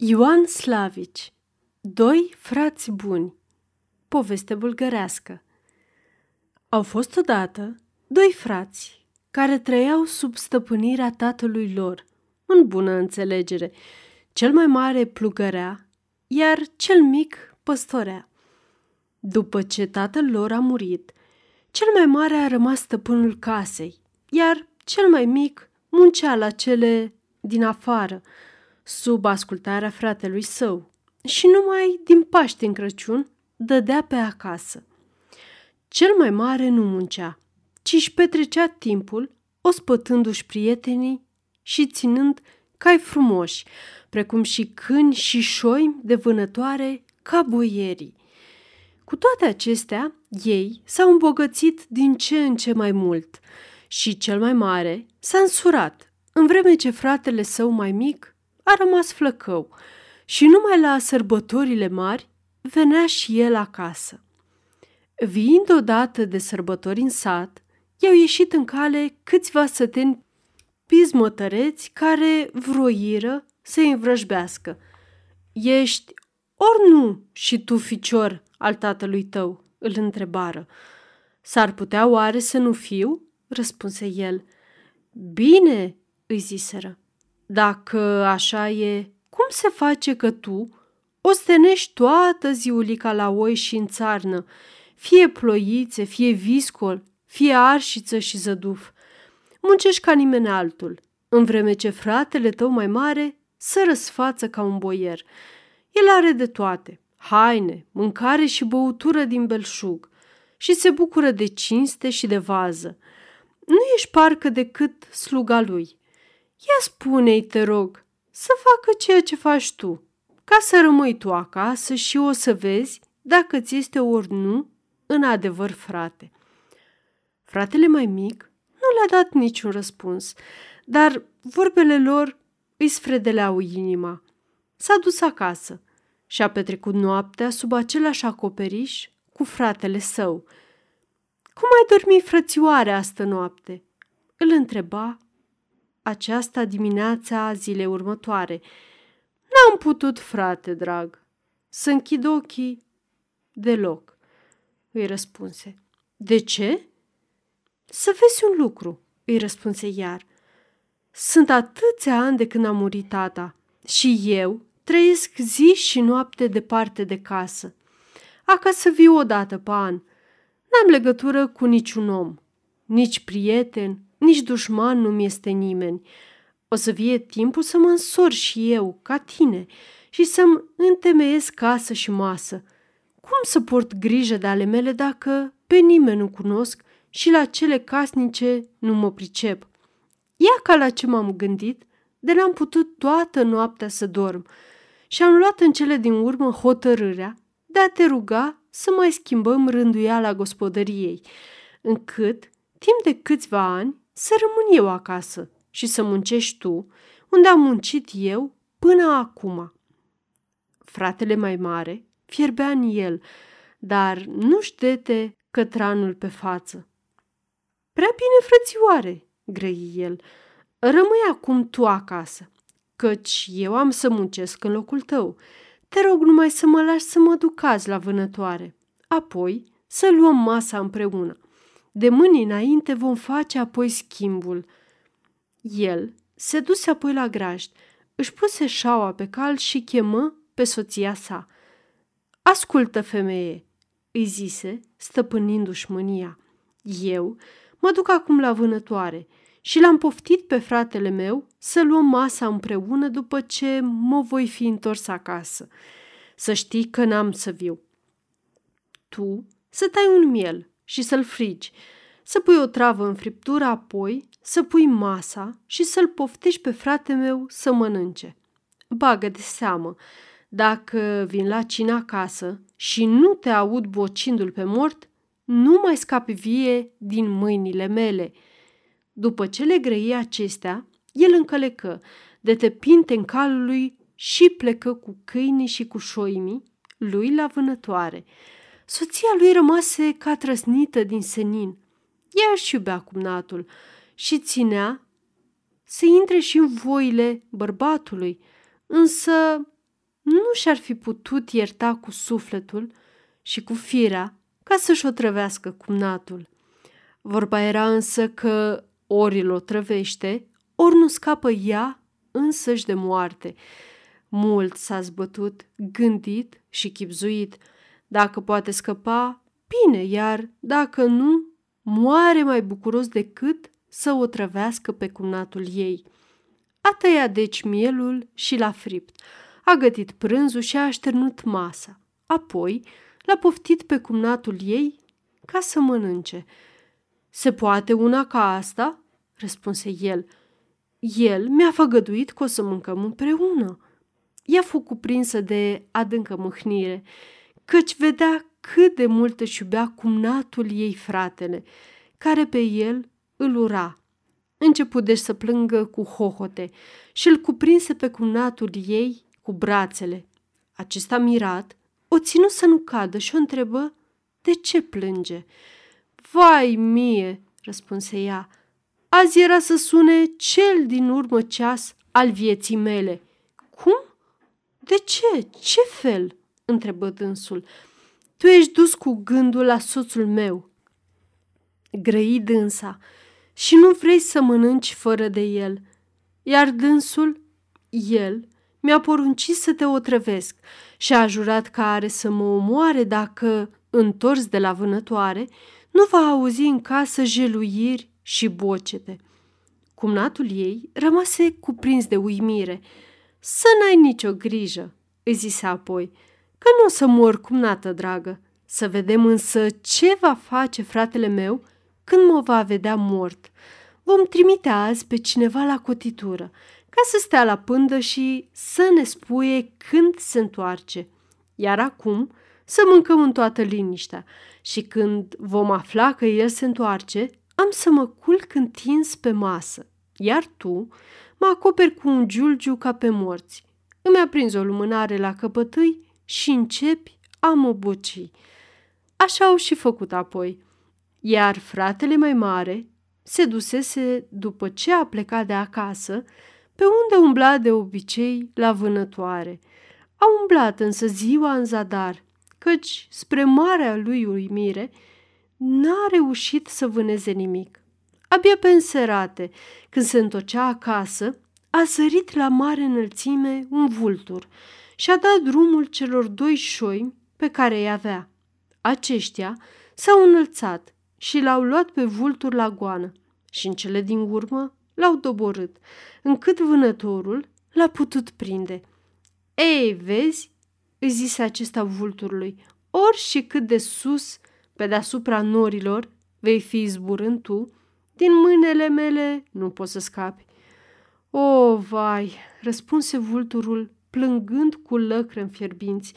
Ioan Slavici Doi frați buni Poveste bulgărească Au fost odată doi frați care trăiau sub stăpânirea tatălui lor, în bună înțelegere. Cel mai mare plugărea, iar cel mic păstorea. După ce tatăl lor a murit, cel mai mare a rămas stăpânul casei, iar cel mai mic muncea la cele din afară, sub ascultarea fratelui său și numai din Paște în Crăciun dădea pe acasă. Cel mai mare nu muncea, ci își petrecea timpul ospătându-și prietenii și ținând cai frumoși, precum și câini și șoimi de vânătoare ca boierii. Cu toate acestea, ei s-au îmbogățit din ce în ce mai mult și cel mai mare s-a însurat, în vreme ce fratele său mai mic a rămas flăcău și numai la sărbătorile mari venea și el acasă. Viind odată de sărbători în sat, i-au ieșit în cale câțiva săteni pismătăreți care vroiră să-i învrăjbească. Ești ori nu și tu ficior al tatălui tău?" îl întrebară. S-ar putea oare să nu fiu?" răspunse el. Bine, îi ziseră. Dacă așa e, cum se face că tu ostenești toată ziulica la oi și în țarnă, fie ploițe, fie viscol, fie arșiță și zăduf? Muncești ca nimeni altul, în vreme ce fratele tău mai mare să răsfață ca un boier. El are de toate, haine, mâncare și băutură din belșug și se bucură de cinste și de vază. Nu ești parcă decât sluga lui. Ia spune-i, te rog, să facă ceea ce faci tu, ca să rămâi tu acasă și o să vezi dacă ți este ori nu în adevăr frate. Fratele mai mic nu le-a dat niciun răspuns, dar vorbele lor îi sfredeleau inima. S-a dus acasă și a petrecut noaptea sub același acoperiș cu fratele său. Cum ai dormit, frățioare, astă noapte?" îl întreba aceasta dimineața zilei următoare. N-am putut, frate drag, să închid ochii deloc, îi răspunse. De ce? Să vezi un lucru, îi răspunse iar. Sunt atâția ani de când a murit tata și eu trăiesc zi și noapte departe de casă. Acasă viu o dată pe an. N-am legătură cu niciun om, nici prieten, nici dușman nu-mi este nimeni. O să vie timpul să mă însor și eu, ca tine, și să-mi întemeiesc casă și masă. Cum să port grijă de ale mele dacă pe nimeni nu cunosc și la cele casnice nu mă pricep? Ia ca la ce m-am gândit, de l-am putut toată noaptea să dorm și am luat în cele din urmă hotărârea de a te ruga să mai schimbăm rânduiala gospodăriei, încât, timp de câțiva ani, să rămân eu acasă și să muncești tu, unde am muncit eu până acum. Fratele mai mare fierbea în el, dar nu-și dete cătranul pe față. Prea bine, frățioare, grăi el, rămâi acum tu acasă, căci eu am să muncesc în locul tău. Te rog numai să mă lași să mă duc azi la vânătoare, apoi să luăm masa împreună. De mâini înainte vom face apoi schimbul. El se duse apoi la grajd, își puse șaua pe cal și chemă pe soția sa. Ascultă, femeie, îi zise, stăpânindu-și mânia. Eu mă duc acum la vânătoare și l-am poftit pe fratele meu să luăm masa împreună după ce mă voi fi întors acasă. Să știi că n-am să viu. Tu să tai un miel și să-l frigi, să pui o travă în friptură, apoi să pui masa și să-l poftești pe frate meu să mănânce. Bagă de seamă, dacă vin la cina acasă și nu te aud bocindu-l pe mort, nu mai scapi vie din mâinile mele. După ce le grăi acestea, el încălecă, de te pinte în calului și plecă cu câinii și cu șoimii lui la vânătoare. Soția lui rămase ca trăsnită din senin. Ea își iubea cumnatul și ținea să intre și în voile bărbatului, însă nu și-ar fi putut ierta cu sufletul și cu firea ca să-și o trăvească cumnatul. Vorba era însă că ori îl o trăvește, ori nu scapă ea însăși de moarte. Mult s-a zbătut, gândit și chipzuit. Dacă poate scăpa, bine, iar dacă nu, moare mai bucuros decât să o trăvească pe cumnatul ei. A tăiat deci mielul și l-a fript. A gătit prânzul și a așternut masa. Apoi l-a poftit pe cumnatul ei ca să mănânce. Se poate una ca asta?" răspunse el. El mi-a făgăduit că o să mâncăm împreună. Ea fu cuprinsă de adâncă mâhnire, căci vedea cât de mult își iubea cumnatul ei fratele, care pe el îl ura. Început deci să plângă cu hohote și îl cuprinse pe cumnatul ei cu brațele. Acesta mirat o ținu să nu cadă și o întrebă de ce plânge. Vai mie, răspunse ea, azi era să sune cel din urmă ceas al vieții mele. Cum? De ce? Ce fel? Întrebă dânsul. Tu ești dus cu gândul la soțul meu. Grăi dânsa și nu vrei să mănânci fără de el. Iar dânsul, el, mi-a poruncit să te otrăvesc și a jurat că are să mă omoare dacă, întors de la vânătoare, nu va auzi în casă jeluiri și bocete. Cumnatul ei rămase cuprins de uimire. Să n-ai nicio grijă, îi zise apoi, că nu o să mor, cumnată dragă. Să vedem însă ce va face fratele meu când mă va vedea mort. Vom trimite azi pe cineva la cotitură, ca să stea la pândă și să ne spuie când se întoarce. Iar acum să mâncăm în toată liniștea și când vom afla că el se întoarce, am să mă culc întins pe masă, iar tu mă acoperi cu un giulgiu ca pe morți. Îmi aprins o lumânare la căpătâi și începi a mă boci. Așa au și făcut apoi. Iar fratele mai mare se dusese după ce a plecat de acasă, pe unde umbla de obicei la vânătoare. A umblat însă ziua în zadar, căci, spre marea lui uimire, n-a reușit să vâneze nimic. Abia pe înserate, când se întocea acasă, a sărit la mare înălțime un vultur și a dat drumul celor doi șoimi pe care îi avea. Aceștia s-au înălțat și l-au luat pe vultur la goană și în cele din urmă l-au doborât, încât vânătorul l-a putut prinde. Ei, vezi, îi zise acesta vulturului, ori și cât de sus, pe deasupra norilor, vei fi zburând tu, din mâinile mele nu poți să scapi. O, vai, răspunse vulturul, plângând cu lăcră fierbinți.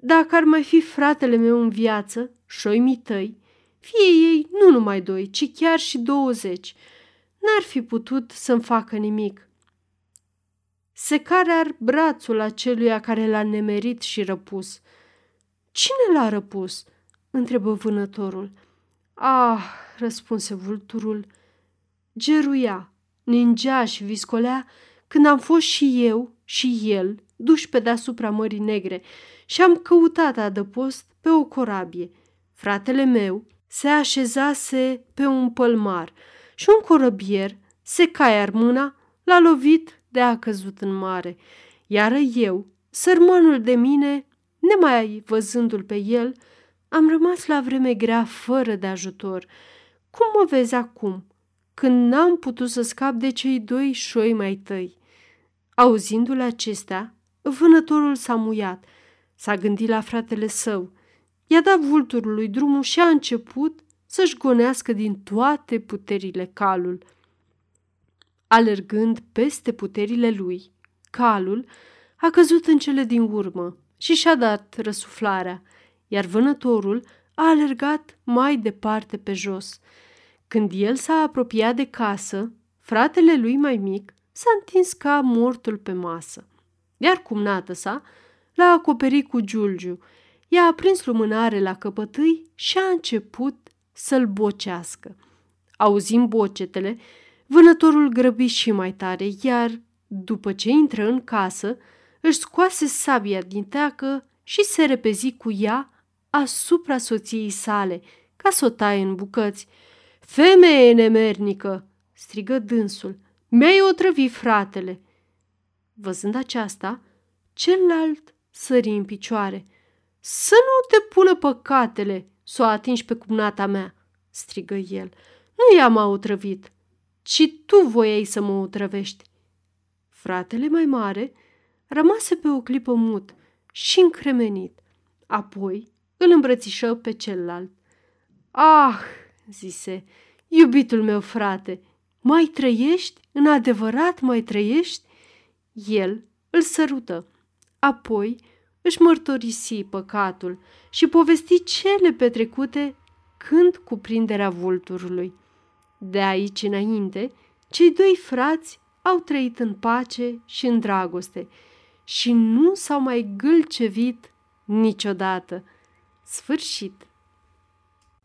Dacă ar mai fi fratele meu în viață, șoimii tăi, fie ei nu numai doi, ci chiar și douăzeci, n-ar fi putut să-mi facă nimic. Se care ar brațul aceluia care l-a nemerit și răpus. Cine l-a răpus? întrebă vânătorul. Ah, răspunse vulturul, geruia, ningea și viscolea când am fost și eu și el duși pe deasupra Mării Negre și am căutat adăpost pe o corabie. Fratele meu se așezase pe un pălmar și un corăbier, se caia mâna, l-a lovit de a căzut în mare, iar eu, sărmanul de mine, nemai văzându-l pe el, am rămas la vreme grea fără de ajutor. Cum mă vezi acum, când n-am putut să scap de cei doi șoi mai tăi? Auzindu-le acestea, vânătorul s-a muiat, s-a gândit la fratele său, i-a dat vulturului drumul și a început să-și gonească din toate puterile calul. Alergând peste puterile lui, calul a căzut în cele din urmă și și-a dat răsuflarea, iar vânătorul a alergat mai departe pe jos. Când el s-a apropiat de casă, fratele lui mai mic s-a întins ca mortul pe masă, iar cumnată sa l-a acoperit cu giulgiu, i-a aprins lumânare la căpătâi și a început să-l bocească. Auzind bocetele, vânătorul grăbi și mai tare, iar, după ce intră în casă, își scoase sabia din teacă și se repezi cu ea asupra soției sale, ca să o taie în bucăți. Femeie nemernică!" strigă dânsul. Mi-ai otrăvit fratele!" Văzând aceasta, celălalt sări în picioare. Să nu te pună păcatele să o atingi pe cumnata mea!" strigă el. Nu i-am otrăvit, ci tu voiai să mă otrăvești. Fratele mai mare rămase pe o clipă mut și încremenit. Apoi îl îmbrățișă pe celălalt. Ah, zise, iubitul meu frate, mai trăiești? În adevărat mai trăiești? El îl sărută. Apoi își mărturisi păcatul și povesti cele petrecute când cuprinderea vulturului. De aici înainte, cei doi frați au trăit în pace și în dragoste și nu s-au mai gâlcevit niciodată. Sfârșit!